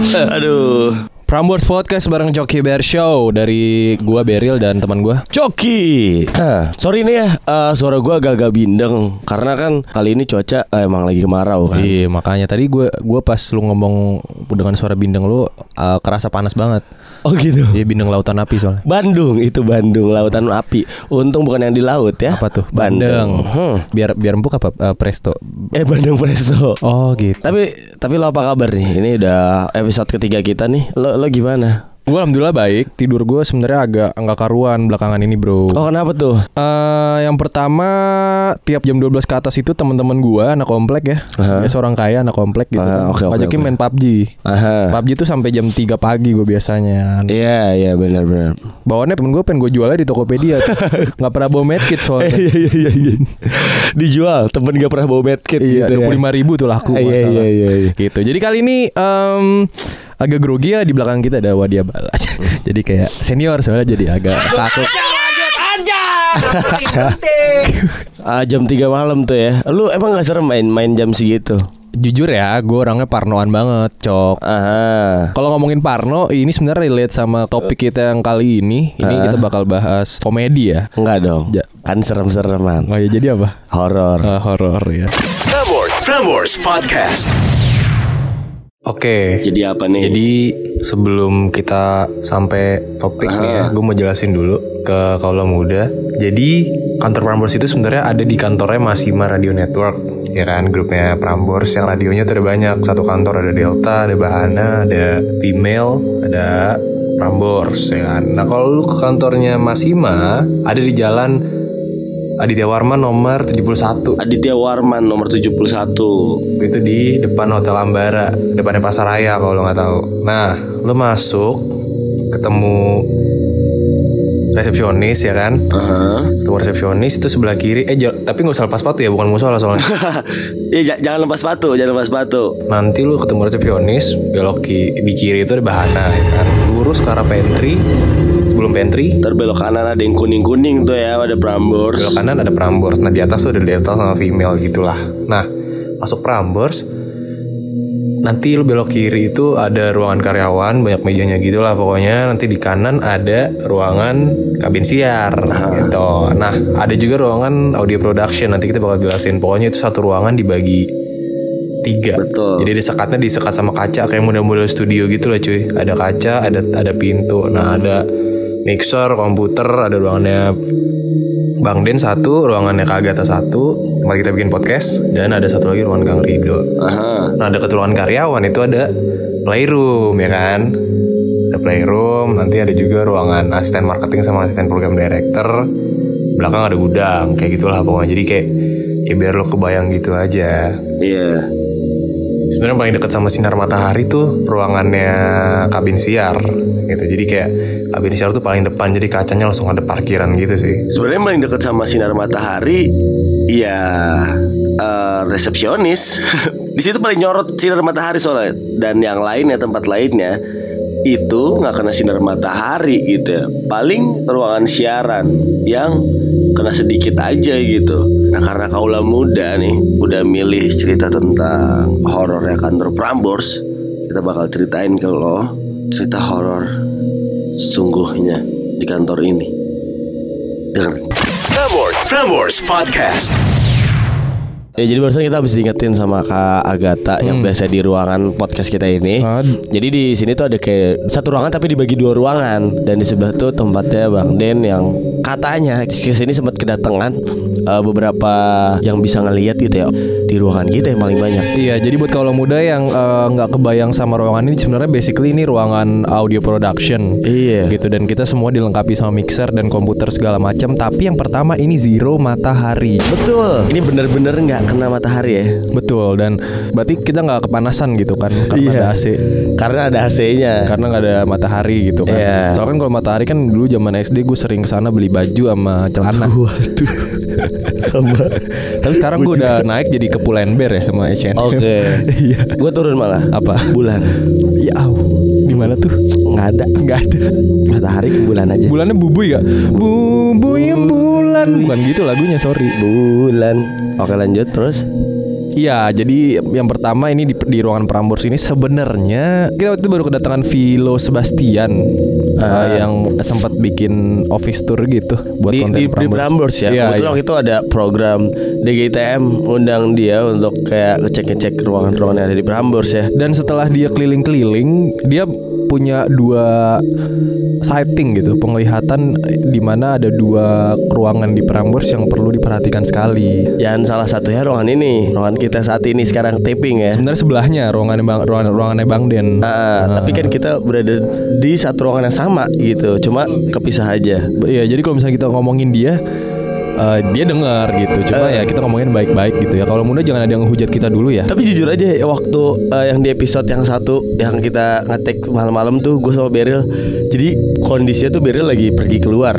Aduh. Prambors Podcast bareng Joki Bear Show dari gua Beril dan teman gua. Coki. Sorry nih ya, eh, suara gua agak-agak bindeng karena kan kali ini cuaca eh, emang lagi kemarau kan. Iya, makanya tadi gua gua pas lu ngomong dengan suara bindeng lu uh, kerasa panas banget. Oh gitu. Iya, bindeng lautan api soalnya. Bandung itu Bandung lautan api. Untung bukan yang di laut ya. Apa tuh? Bandeng. Bandeng. Hmm. Biar biar empuk apa Eh, presto. Eh Bandung Presto. Oh, gitu. Tapi tapi lo apa kabar nih? Ini udah episode ketiga kita nih. Lo lo gimana? Gua alhamdulillah baik. Tidur gua sebenarnya agak enggak karuan belakangan ini, Bro. Oh kenapa tuh? Eh, yang pertama tiap jam 12 ke atas itu teman-teman gua anak komplek ya. Aha. Ya seorang kaya anak komplek gitu. Kan. oke, oke, Ngajakin oke. main PUBG. Aha. PUBG tuh sampai jam 3 pagi gue biasanya. Iya iya benar benar. Bawaannya temen gue pengen gue jualnya di Tokopedia tuh. Nggak pernah bawa medkit soalnya Iya iya iya iya. Dijual temen gak pernah bawa medkit Iya, gitu dua puluh ya. lima ribu tuh laku. Iya, iya, iya, iya. Gitu. Jadi kali ini em, agak grogi ya di belakang kita ada Wadia Bala. jadi kayak senior soalnya jadi agak takut. Ah, jam 3 malam tuh ya. Lu emang gak serem main main jam segitu? Jujur ya, gue orangnya parnoan banget, cok. Aha. Kalau ngomongin Parno, ini sebenarnya relate sama topik kita yang kali ini. Ini Ah. kita bakal bahas komedi ya. Enggak dong. Ja- Kan serem-sereman. Oh ya jadi apa? Horor. Eh, horor ya. Prambors, Prambors Podcast. Oke. Jadi apa nih? Jadi sebelum kita sampai topik nih ya, gue mau jelasin dulu ke kaula muda. Jadi kantor Prambors itu sebenarnya ada di kantornya Masima Radio Network, ya kan grupnya Prambors yang radionya tuh ada banyak. Satu kantor ada Delta, ada Bahana, ada Female, ada Prambors, ya kan. Nah kalau lu ke kantornya Masima ada di Jalan Aditya Warman nomor 71 Aditya Warman nomor 71. itu di depan Hotel Ambara, depannya Pasar Raya kalau lo nggak tahu. Nah, lo masuk, ketemu resepsionis ya kan? Aha. Ketemu resepsionis itu sebelah kiri. Eh, tapi nggak usah lepas sepatu ya, bukan musola soalnya. Iya j- jangan lepas sepatu, jangan lepas sepatu. Nanti lu ketemu resepsionis, belok ki- di kiri itu ada bahana ya kan. Lurus ke arah pantry, sebelum pantry, Ntar belok kanan ada yang kuning-kuning tuh ya, ada Prambors. belok kanan ada Prambors. Nah di atas tuh ada Delta sama female gitulah. Nah masuk Prambors, nanti lu belok kiri itu ada ruangan karyawan, banyak mejanya gitulah pokoknya. Nanti di kanan ada ruangan kabin siar gitu. Nah ada juga ruangan audio production. Nanti kita bakal jelasin. Pokoknya itu satu ruangan dibagi tiga. Betul. Jadi disekatnya disekat sama kaca kayak model-model studio gitu lah cuy. Ada kaca, ada ada pintu. Nah ada mixer, komputer, ada ruangannya Bang Den satu, ruangannya Kak Agatha satu, tempat kita bikin podcast, dan ada satu lagi ruangan Kang Rido. Aha. Nah dekat ruangan karyawan itu ada playroom ya kan. Ada playroom, nanti ada juga ruangan asisten marketing sama asisten program director. Belakang ada gudang, kayak gitulah pokoknya. Jadi kayak ya biar lo kebayang gitu aja. Iya. Sebenarnya paling dekat sama sinar matahari tuh ruangannya kabin siar gitu. Jadi kayak kabin siar tuh paling depan jadi kacanya langsung ada parkiran gitu sih. Sebenarnya paling dekat sama sinar matahari ya eh, resepsionis. Di situ paling nyorot sinar matahari soalnya. Dan yang lainnya tempat lainnya itu nggak kena sinar matahari gitu ya. Paling ruangan siaran yang kena sedikit aja gitu. Nah karena kaula muda nih udah milih cerita tentang horor ya kantor Prambors, kita bakal ceritain ke lo cerita horor sesungguhnya di kantor ini. Dengar. Prambors, Prambors Podcast. Ya jadi barusan kita habis diingetin sama Kak Agatha yang biasa di ruangan podcast kita ini. Ah, Jadi di sini tuh ada kayak satu ruangan tapi dibagi dua ruangan. Dan di sebelah tuh tempatnya Bang Den yang katanya ke sini sempat kedatangan eh, beberapa yang bisa ngelihat gitu ya di ruangan kita yang paling banyak. Iya, jadi buat kalau muda yang eh, nggak kebayang sama ruangan ini sebenarnya basically ini ruangan audio production. Iya. Gitu dan kita semua dilengkapi sama mixer dan komputer segala macam. Tapi yang pertama ini zero matahari. Betul. Ini bener-bener nggak kena matahari ya. Betul dan berarti kita nggak kepanasan gitu kan karena Iya. ada AC. Karena ada AC-nya. Karena nggak ada matahari gitu kan. Iya. Soalnya kan kalau matahari kan dulu zaman SD gue sering ke sana beli baju sama celana. Waduh. Sama. Tapi sekarang gue udah naik jadi ke Pull&Bear ya sama H&M. Oke. Iya. Gue turun malah. Apa? Bulan. Ya au. Di mana tuh? Nggak ada. Nggak ada. Matahari ke bulan aja. Bulannya bubuy gak? Bubuy bulan Bukan gitu lagunya sorry Bulan. Oke lanjut terus. Iya, jadi yang pertama ini di, di ruangan Prambors ini sebenarnya kita waktu itu baru kedatangan Vilo Sebastian uh, yang sempat bikin office tour gitu buat di, konten di, di Prambors ya. Iya, Kebetulan iya. waktu itu ada program DGITM undang dia untuk kayak ngecek-ngecek ruangan-ruangan yang ada di Prambors ya. Dan setelah dia keliling-keliling, dia punya dua sighting gitu, penglihatan di mana ada dua ruangan di Prambors yang perlu diperhatikan sekali. Yang salah satunya ruangan ini, ruangan kita saat ini sekarang taping ya. Sebenarnya sebelahnya ruangan bang ruangan ruangannya Bang Den. Ah, tapi kan kita berada di satu ruangan yang sama gitu, cuma kepisah aja. Iya, jadi kalau misalnya kita ngomongin dia eh, dia dengar gitu. Cuma ya kita ngomongin baik-baik gitu ya. Kalau muda jangan ada yang hujat kita dulu ya. Tapi jujur aja waktu eh, yang di episode yang satu yang kita ngetek malam-malam tuh gue sama Beril. Jadi kondisinya tuh Beril lagi pergi keluar.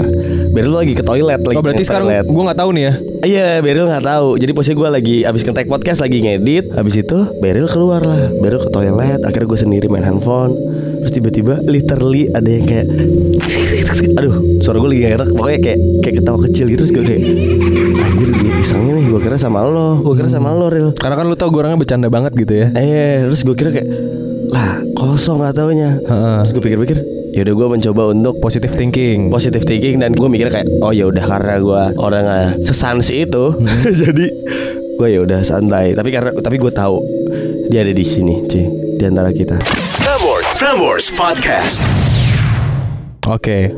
Beril lagi ke toilet lagi. Oh berarti sekarang gue nggak tahu nih ya. Iya, Beril nggak tahu. Jadi posisi gue lagi abis ngetek podcast lagi ngedit. Habis itu Beril keluar lah. Beril ke toilet. Akhirnya gue sendiri main handphone. Terus tiba-tiba literally ada yang kayak Aduh suara gue lagi gak enak. Pokoknya kayak kayak ketawa kecil gitu Terus gue kayak Anjir ini isengnya nih Gue kira sama lo Gue kira sama lo Ril. Karena kan lu tau gue orangnya bercanda banget gitu ya. Eh terus gue kira kayak Lah kosong gak taunya. Heeh. Terus gue pikir-pikir Yaudah gue mencoba untuk Positive thinking. positive thinking dan gue mikir kayak oh ya udah karena gue orangnya sesansi itu. Jadi gue ya udah santai. Tapi karena tapi gue tahu dia ada di sini cuy di antara kita Prambors Podcast. Oke.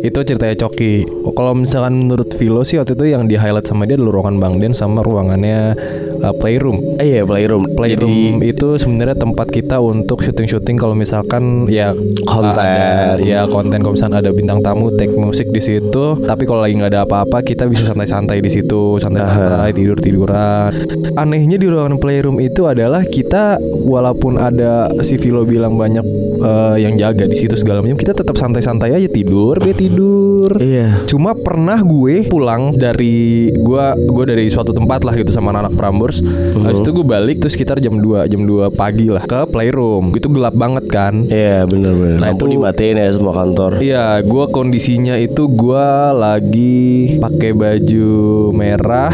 Itu ceritanya Coki. Kalau misalkan menurut Vilo sih waktu itu yang di highlight sama dia adalah ruangan Bang Den sama ruangannya uh, playroom. eh iya playroom Playroom itu sebenarnya tempat kita untuk syuting-syuting kalau misalkan ya Konten. ada ya konten kalau misalkan ada bintang tamu take musik di situ. Tapi kalau lagi nggak ada apa-apa kita bisa santai-santai di situ, santai-santai tidur-tiduran. Anehnya di ruangan playroom itu adalah kita walaupun ada si Vilo bilang banyak eh, yang jaga di situ segala macam, kita tetap santai-santai aja tidur, dia tidur. iya Cuma pernah gue pulang dari gua gue dari suatu tempat lah gitu sama anak Prambors. Habis itu gue balik tuh sekitar jam 2, jam 2 pagi lah ke playroom. Itu gelap banget kan. iya bener bener Nah, lampu itu- dimatiin ya semua kantor Iya, gua kondisinya itu gua lagi pakai baju merah,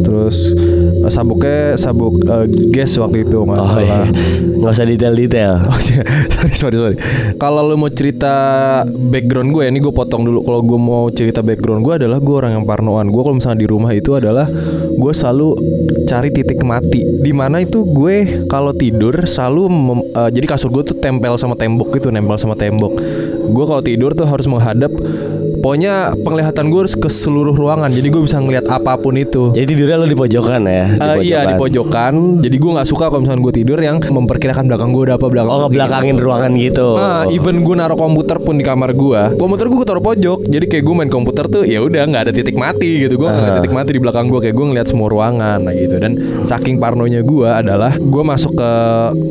terus eh, sabuknya sabuk eh, gas waktu itu nggak oh salah. iya nggak usah detail-detail Oh, iya. sorry sorry sorry. Kalau lu mau cerita background gue, ini gue potong dulu. Kalau gue mau cerita background gue adalah gue orang yang parnoan. Gue kalau misalnya di rumah itu adalah gue selalu cari titik mati. Di mana itu gue kalau tidur selalu mem- eh, jadi kasur gue tuh tempel sama tembok gitu, nempel sama tembok. Gue kalau tidur tuh harus menghadap. Pokoknya penglihatan gue harus ke seluruh ruangan. Jadi gue bisa ngelihat apa pun itu. jadi tidurnya lo di pojokan ya Eh, iya di pojokan. Jadi gue nggak suka kalau misalnya gue tidur yang memperkirakan belakang gue ada apa belakang. oh ngebelakangin ruangan gitu Nah, even gue naruh komputer pun di kamar gue, komputer gue taruh pojok. Jadi kayak gue main komputer tuh ya udah nggak ada titik mati gitu. Gue nggak ada titik mati di belakang gue kayak gue ngeliat semua ruangan nah gitu. Dan saking parnonya gue adalah gue masuk ke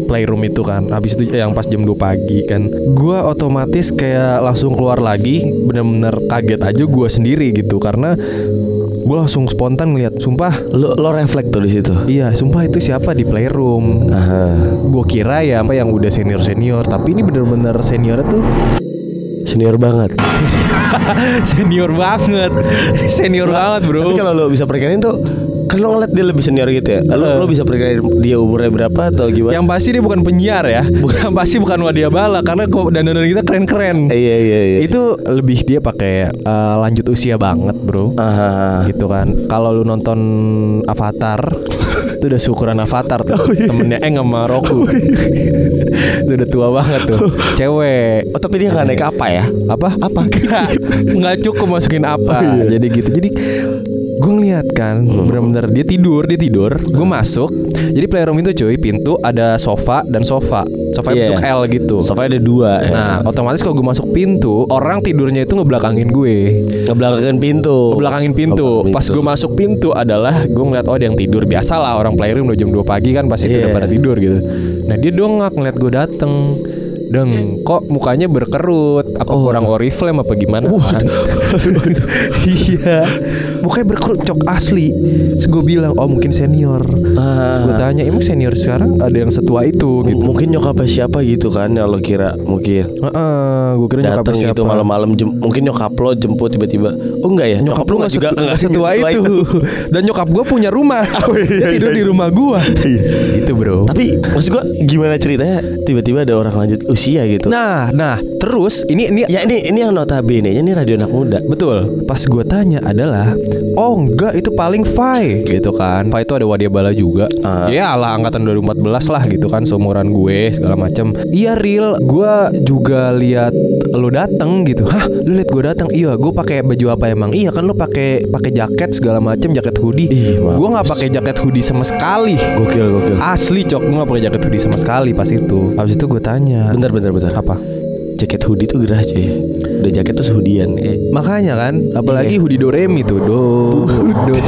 playroom itu kan. Habis itu yang pas jam 2 pagi kan, gue otomatis kayak langsung keluar lagi. Bener-bener kaget aja gue sendiri gitu karena gue langsung spontan ngeliat, sumpah. lo lo refleks tuh di situ Iya, sumpah itu siapa di playroom? Gue kira ya apa yang udah senior senior tapi ini bener-bener senior tuh senior banget senior banget senior banget bro Tapi kalau lo bisa perkirain tuh Kan lo ngeliat dia lebih senior gitu ya? Lo, lo bisa perkirain dia umurnya berapa atau gimana? yang pasti dia bukan penyiar ya. Bukan. Pasti bukan wadia bala karena kok dandanan kita keren-keren. Eh, Iya iya iya. Itu lebih dia pakai eh, lanjut usia banget bro. Aha. gitu kan. Kalau lu nonton Avatar itu udah syukuran Avatar tuh temennya Eng sama Roku. Itu udah tua banget tuh cewek. Oh tapi dia nggak naik apa ya? apa? Apa? Nggak cukup masukin apa. Oh, iya. jadi gitu. Jadi gue ngeliat kan bener-bener dia tidur dia tidur. Gue masuk jadi playroom itu cuy pintu ada sofa dan sofa. Sofa Iya. bentuk L gitu. Sofa ada dua ya. nah otomatis kalau gue masuk pintu orang tidurnya itu ngebelakangin gue. Ngebelakangin pintu. Belakangin pintu. Ngebelakangin Pas gue masuk pintu adalah gue ngeliat oh ada yang tidur. Biasalah orang playroom udah jam 2 pagi kan pasti Iya. udah pada tidur gitu. Nah dia dongak ngeliat gue dateng. Deng, kok mukanya berkerut? Apa Oh. kurang oriflame apa gimana? iya. Mukanya berkerucok asli. Terus gue bilang, oh mungkin senior. Terus gue tanya, emang senior sekarang ada yang setua itu gitu. Mungkin nyokapnya siapa gitu kan yang lo kira mungkin Heeh, gue kira nyokap datang siapa. gitu malam-malam mungkin nyokap lo jemput tiba-tiba oh enggak ya Nyokap lu nggak gak, setu, juga nggak nggak setua setua itu. Dan nyokap gue punya rumah. Dia tidur di rumah gue. Gitu bro. tapi maksud gua gimana ceritanya tiba-tiba ada orang lanjut usia gitu Nah, nah, terus ini ini ya ini ini yang notabene ini radio anak muda Betul. Pas gue tanya adalah, oh enggak itu paling Fai gitu kan. Fai itu ada Wadia Bala juga. Ah. Ya lah angkatan 2014 lah gitu kan seumuran gue segala macam. Iya real, gue juga lihat lu dateng gitu. Hah, lu lihat gue dateng? Iya, gue pakai baju apa emang? Iya kan lu pakai pakai jaket segala macam, jaket hoodie. Ih, gue nggak pakai jaket hoodie sama sekali. gokil gokil Asli cok, gue gak pakai jaket hoodie sama sekali pas itu. Habis itu gue tanya. bentar bentar bentar Apa? Jaket hoodie tuh gerah cuy udah jaket tuh hoodiean eh, Makanya kan, apalagi Iya. hoodie Doremi tuh, do, do.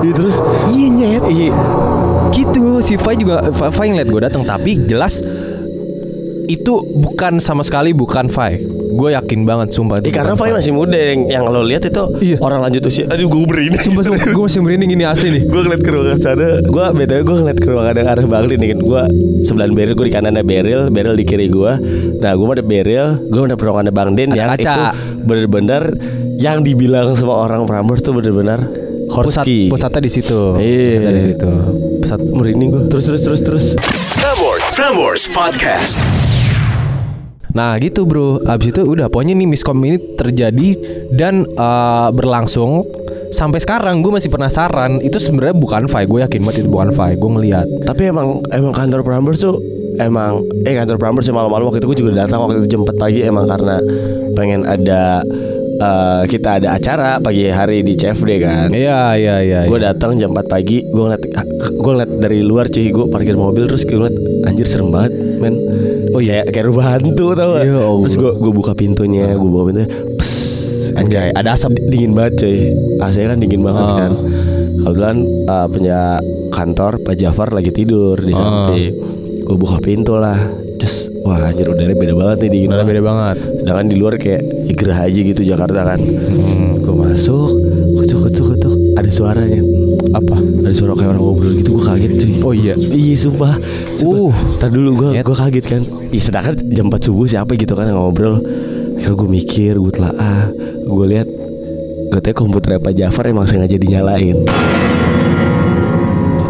iya terus Iya nyet. iya Gitu si Fai juga Fa- Fai ngeliat gue datang tapi jelas itu bukan sama sekali bukan Fai. Gue yakin banget sumpah. Eh, karena Fai masih muda yang, yang lo lihat itu Iya. orang lanjut usia. Aduh gue berinding. Sumpah, sumpah gue masih merinding ini asli nih. gue ngeliat ke ruangan sana gue btw gue ngeliat ke ruangan yang arah Bangli nih kan gue sebelahan Beril gue di kanannya Beril Beril di kiri gue nah gue ada Beril gue ada ruangannya Bang Den Ada yang kaca. itu bener-bener yang dibilang sama orang Prambors tuh bener-bener Pusat Horski pusatnya di situ. Iya. Pusatnya di situ. Pusat merinding gue terus terus terus terus Prambors, Prambors Podcast. Nah gitu bro. Abis itu udah pokoknya nih miskom ini terjadi Dan eh, berlangsung Sampai sekarang. Gue masih penasaran. Itu sebenarnya bukan Fai Gue yakin banget itu bukan Fai Gue ngeliat. Tapi emang emang kantor Prambors tuh emang eh kantor Prambors yang malam-malam waktu itu gue juga datang waktu itu jam 4 pagi emang karena pengen ada eh, kita ada acara pagi hari di CFD kan. Iya iya iya gue iya. datang jam 4 pagi gue ngeliat gue ngeliat dari luar cuy gue parkir mobil terus gue ngeliat anjir serem banget men oh iya. Kayak rumah hantu tau gak? Ya Allah. terus gue gue buka pintunya gue buka pintunya pes Anjay ada asap. dingin banget cuy AC kan dingin banget Ah. kan. Kebetulan uh, punya kantor Pak Jafar lagi tidur di Ah. samping. Gue buka pintu lah. Just, wah anjir udaranya beda banget nih dingin banget. beda banget. Sedangkan di luar kayak ya gerah aja gitu Jakarta kan. Hmm. Gue masuk Kucuk kucuk kucuk Ada suaranya Apa? Ada suara kayak orang ngobrol gitu Gue kaget cuy. Oh iya. Iya sumpah. Uh. Ntar dulu gue gue kaget kan. Ih sedangkan jam 4 subuh siapa gitu kan ngobrol? Akhirnya gue mikir Gue telah ah Gue lihat Katanya komputer Pak Jafar emang sengaja dinyalain.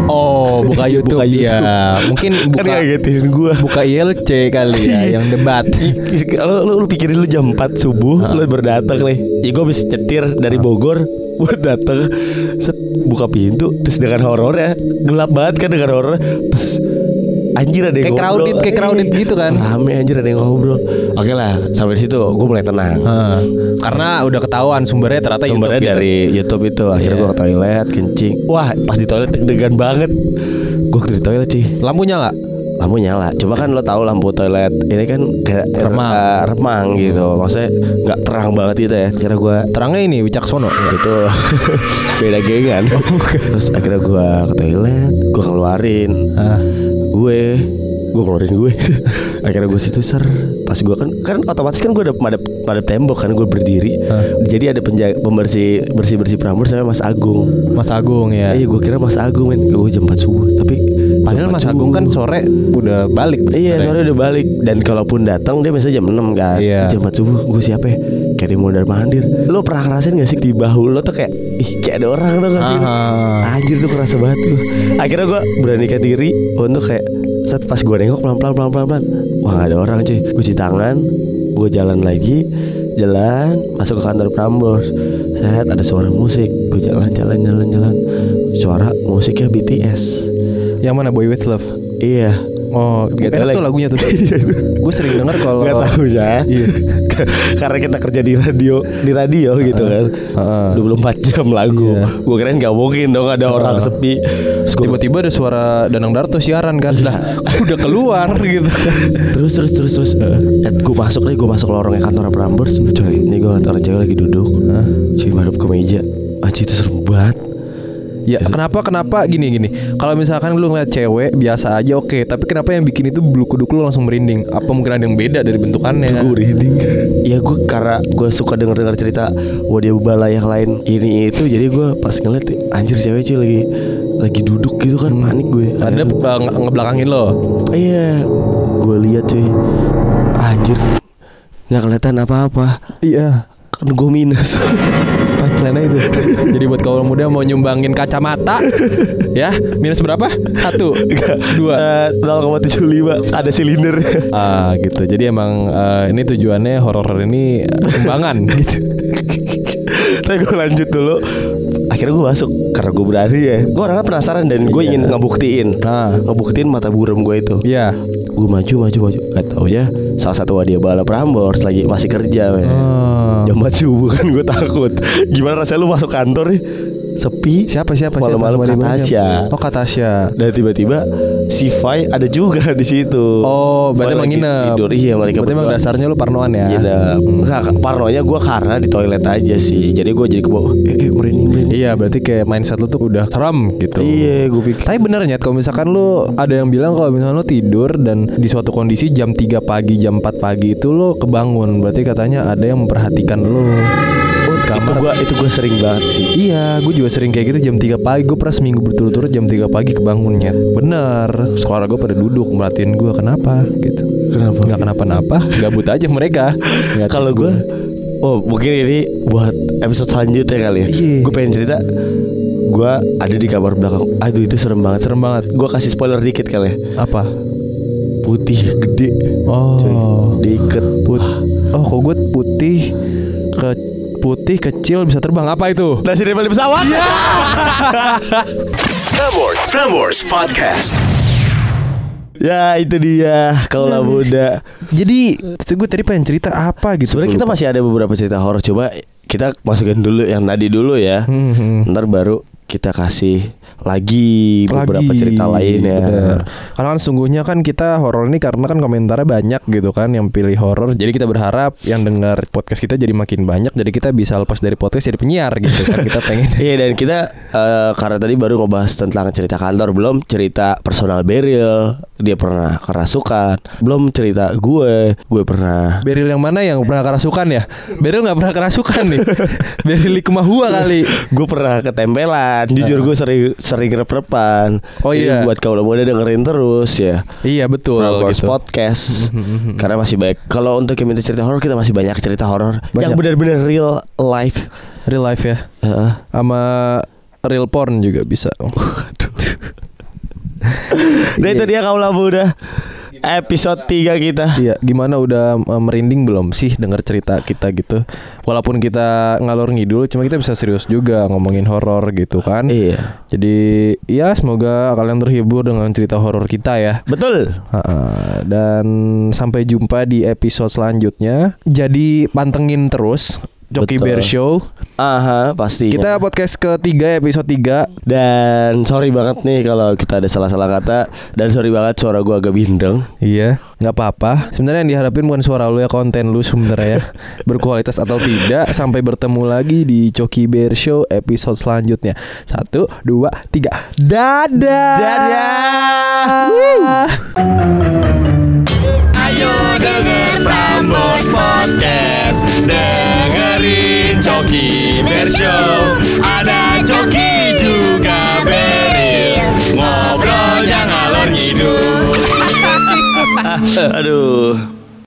Oh buka YouTube, Buka YouTube. ya Mungkin buka Kan ngagetin gue buka ILC kali ya Yang debat. Kalau lu, lu pikirin lu jam 4 subuh Lu berdatang nih. Ya gue bisa nyetir dari Bogor Buat datang Set buka pintu Terus dengan horornya Gelap banget kan dengan horornya Terus Anjir ada yang Kayak ngobrol. crowded, kayak crowded Ih, gitu kan. Rame anjir ada yang ngobrol. Oke lah Sampai di situ gue mulai tenang. Heeh. Karena udah ketahuan sumbernya ternyata Sumbernya YouTube gitu. dari YouTube itu Akhirnya Iya. gue ke toilet Kencing. Wah pas di toilet deg-degan banget. Gue di toilet sih. Lampu nyala lampu nyala. Coba kan lo tahu lampu toilet ini kan kayak Remang. eh, remang gitu. Maksudnya nggak terang banget gitu ya. Kira gue Terangnya ini Wicaksono itu beda gengan. Terus akhirnya gue ke toilet, gue keluarin Ah. gue gue keluarin gue akhirnya gue situ ser pas gue kan kan otomatis kan gue ada madep madep tembok kan gue berdiri. Jadi ada penjaga pembersih bersih bersih Prambors namanya Mas Agung. Mas Agung ya. Iya gue kira Mas Agung men. Gue jam 4 subuh tapi Padahal Mas 4 Agung kan sore udah balik Iya sore udah balik. Dan kalaupun datang dia biasanya jam 6 kan. Iya. Jam 4 subuh Gue siapa ya Kayak di mondar mandir Lo pernah ngerasain gak sih Di bahu lo tuh kayak Ih kayak ada orang tuh gak sih? Ah. Anjir tuh kerasa banget tuh. Akhirnya gue beranikan diri Untuk kayak Saat pas gue nengok pelan-pelan pelan-pelan pelan. Wah gak ada orang cuy. Gue cuci tangan Gue jalan lagi Jalan Masuk ke kantor Prambors. Set ada suara musik. Gue jalan jalan jalan jalan. Suara musiknya BTS Yang mana? Boy With Love? Iya. Oh Gak enak tuh lagunya tuh. Gue sering denger kalau Gak tahu ya Iya. Karena kita kerja di radio Di radio gitu kan. Heeh. 24 jam lagu. Iya. Gue kirain gak mungkin dong Ada orang sepi Terus Tiba-tiba ada suara Danang Darto siaran kan. Lah udah keluar gitu. Terus terus terus terus. Gue masuk nih Gue masuk lorongnya kantor Prambors. Coy Ini gue ngeliat orang cewek lagi duduk. Cuy madep ke meja. Anjir itu serem banget. Ya kenapa kenapa? Gini gini. Kalau misalkan lu ngeliat cewek biasa aja oke, tapi kenapa yang bikin itu bulu kuduk lu langsung merinding? Apa mungkin ada yang beda dari bentukannya? gue merinding. Ya gue karena gue suka denger dengar cerita wadia bala yang lain ini itu. Jadi gue pas ngeliat anjir cewek cuy lagi lagi duduk gitu kan panik gue Ada uh, nge- ngebelakangin lo. iya gue lihat cuy anjir nggak kelihatan apa-apa Iya. kan gue minus Punchline itu. Jadi buat kaum muda mau nyumbangin kacamata, ya minus berapa? Satu, dua. Eh, 0,75 ada silinder Ah gitu. Jadi emang eh, ini tujuannya horor ini sumbangan gitu. Tapi gue lanjut dulu Akhirnya gue masuk Karena gue berani ya Gue orangnya penasaran Dan gue ingin ngebuktiin Ah. Ngebuktiin mata buram gue itu Iya. Gue maju maju maju Gak tau ya Salah satu wadia balap Prambors Lagi masih kerja men. Oh. Jam 4 subuh kan gue takut Gimana rasanya lu masuk kantor nih Sepi Siapa siapa siapa? Malam-malam kata Tasya Oh kata Tasya. Dan tiba-tiba Si Fai ada juga di situ Oh, berarti emang nginep. Tidur Iya mereka Berarti emang dasarnya lu parnoan ya. Nginep Enggak parnonya gue karena di toilet aja sih Jadi gue jadi kebawa Eh, eh merinding merinding Iya, berarti kayak mindset lu tuh udah serem gitu. Iya gue pikir Tapi bener ya kalau misalkan lu ada yang bilang kalau misalkan lu tidur dan di suatu kondisi jam 3 pagi, jam 4 pagi itu lu kebangun, berarti katanya ada yang memperhatikan lu. Oh, itu gue itu gue sering banget sih Iya, gue juga sering kayak gitu jam 3 pagi. Gue pernah seminggu berturut-turut jam 3 pagi kebangunnya. Bener, sekolah gue pada duduk merhatiin gue kenapa gitu. Kenapa? Nggak kenapa-napa, gabut aja mereka. Kalau gue Oh mungkin ini buat episode selanjutnya kali ya Iya. Gue pengen cerita Gue ada di kamar belakang Aduh itu serem banget serem banget. Gue kasih spoiler dikit kali ya Apa? Putih gede Oh. Cuy Put oh kok gue putih ke putih kecil bisa terbang apa itu? Nasi dari balik pesawat Prambors, Prambors Podcast. Ya itu dia Kaulah muda Jadi gue tadi pengen cerita apa gitu? Sebenarnya kita masih ada beberapa cerita horor Coba kita masukin dulu yang tadi dulu ya Hmm, hmm. Ntar baru kita kasih lagi beberapa cerita lainnya bener. Karena kan sungguhnya kan kita horor ini karena kan komentarnya banyak gitu kan yang pilih horor. Jadi kita berharap yang dengar podcast kita jadi makin banyak. Jadi kita bisa lepas dari podcast jadi penyiar gitu kan. Kita pengen. Iya dan kita eh, karena tadi baru ngebahas tentang cerita kantor belum cerita personal burial dia pernah kerasukan belum cerita gue gue pernah Beril yang mana yang pernah kerasukan ya? Beril nggak pernah kerasukan nih. Beril Likumahua kali. gue pernah ketempelan jujur gue sering sering rep-repan Oh Jadi iya. buat kalau muda dengerin terus ya. Iya betul Prambors gitu. podcast? Karena masih baik kalau untuk yang minta cerita horor kita masih banyak cerita horor. Yang benar-benar real life. Real life ya. Heeh. Sama real porn juga bisa. Nah itu dia kaulah muda episode 3 kita Iya, gimana udah uh, merinding belum sih denger cerita kita gitu? Walaupun kita ngalor ngidul, cuma kita bisa serius juga ngomongin horor gitu kan. Iya Jadi ya semoga kalian terhibur dengan cerita horor kita ya. betul. Dan sampai jumpa di episode selanjutnya. Jadi pantengin terus Joki Betul. Bear Show. Aha pasti Kita podcast ketiga episode 3 Dan sorry banget nih kalau kita ada salah-salah kata Dan sorry banget suara gua agak bindeng Iya, nggak apa-apa. Sebenarnya yang diharapin bukan suara lu ya, konten lu sebenarnya ya. Berkualitas atau tidak. Sampai bertemu lagi di Coki Bear Show episode selanjutnya. Satu, dua, tiga. Dadah. Dadah. Ayo denger Prambors Podcast Dengerin Coki Bear Show Ada Coki juga Beril. Ngobrolnya ngalor ngidul. Aduh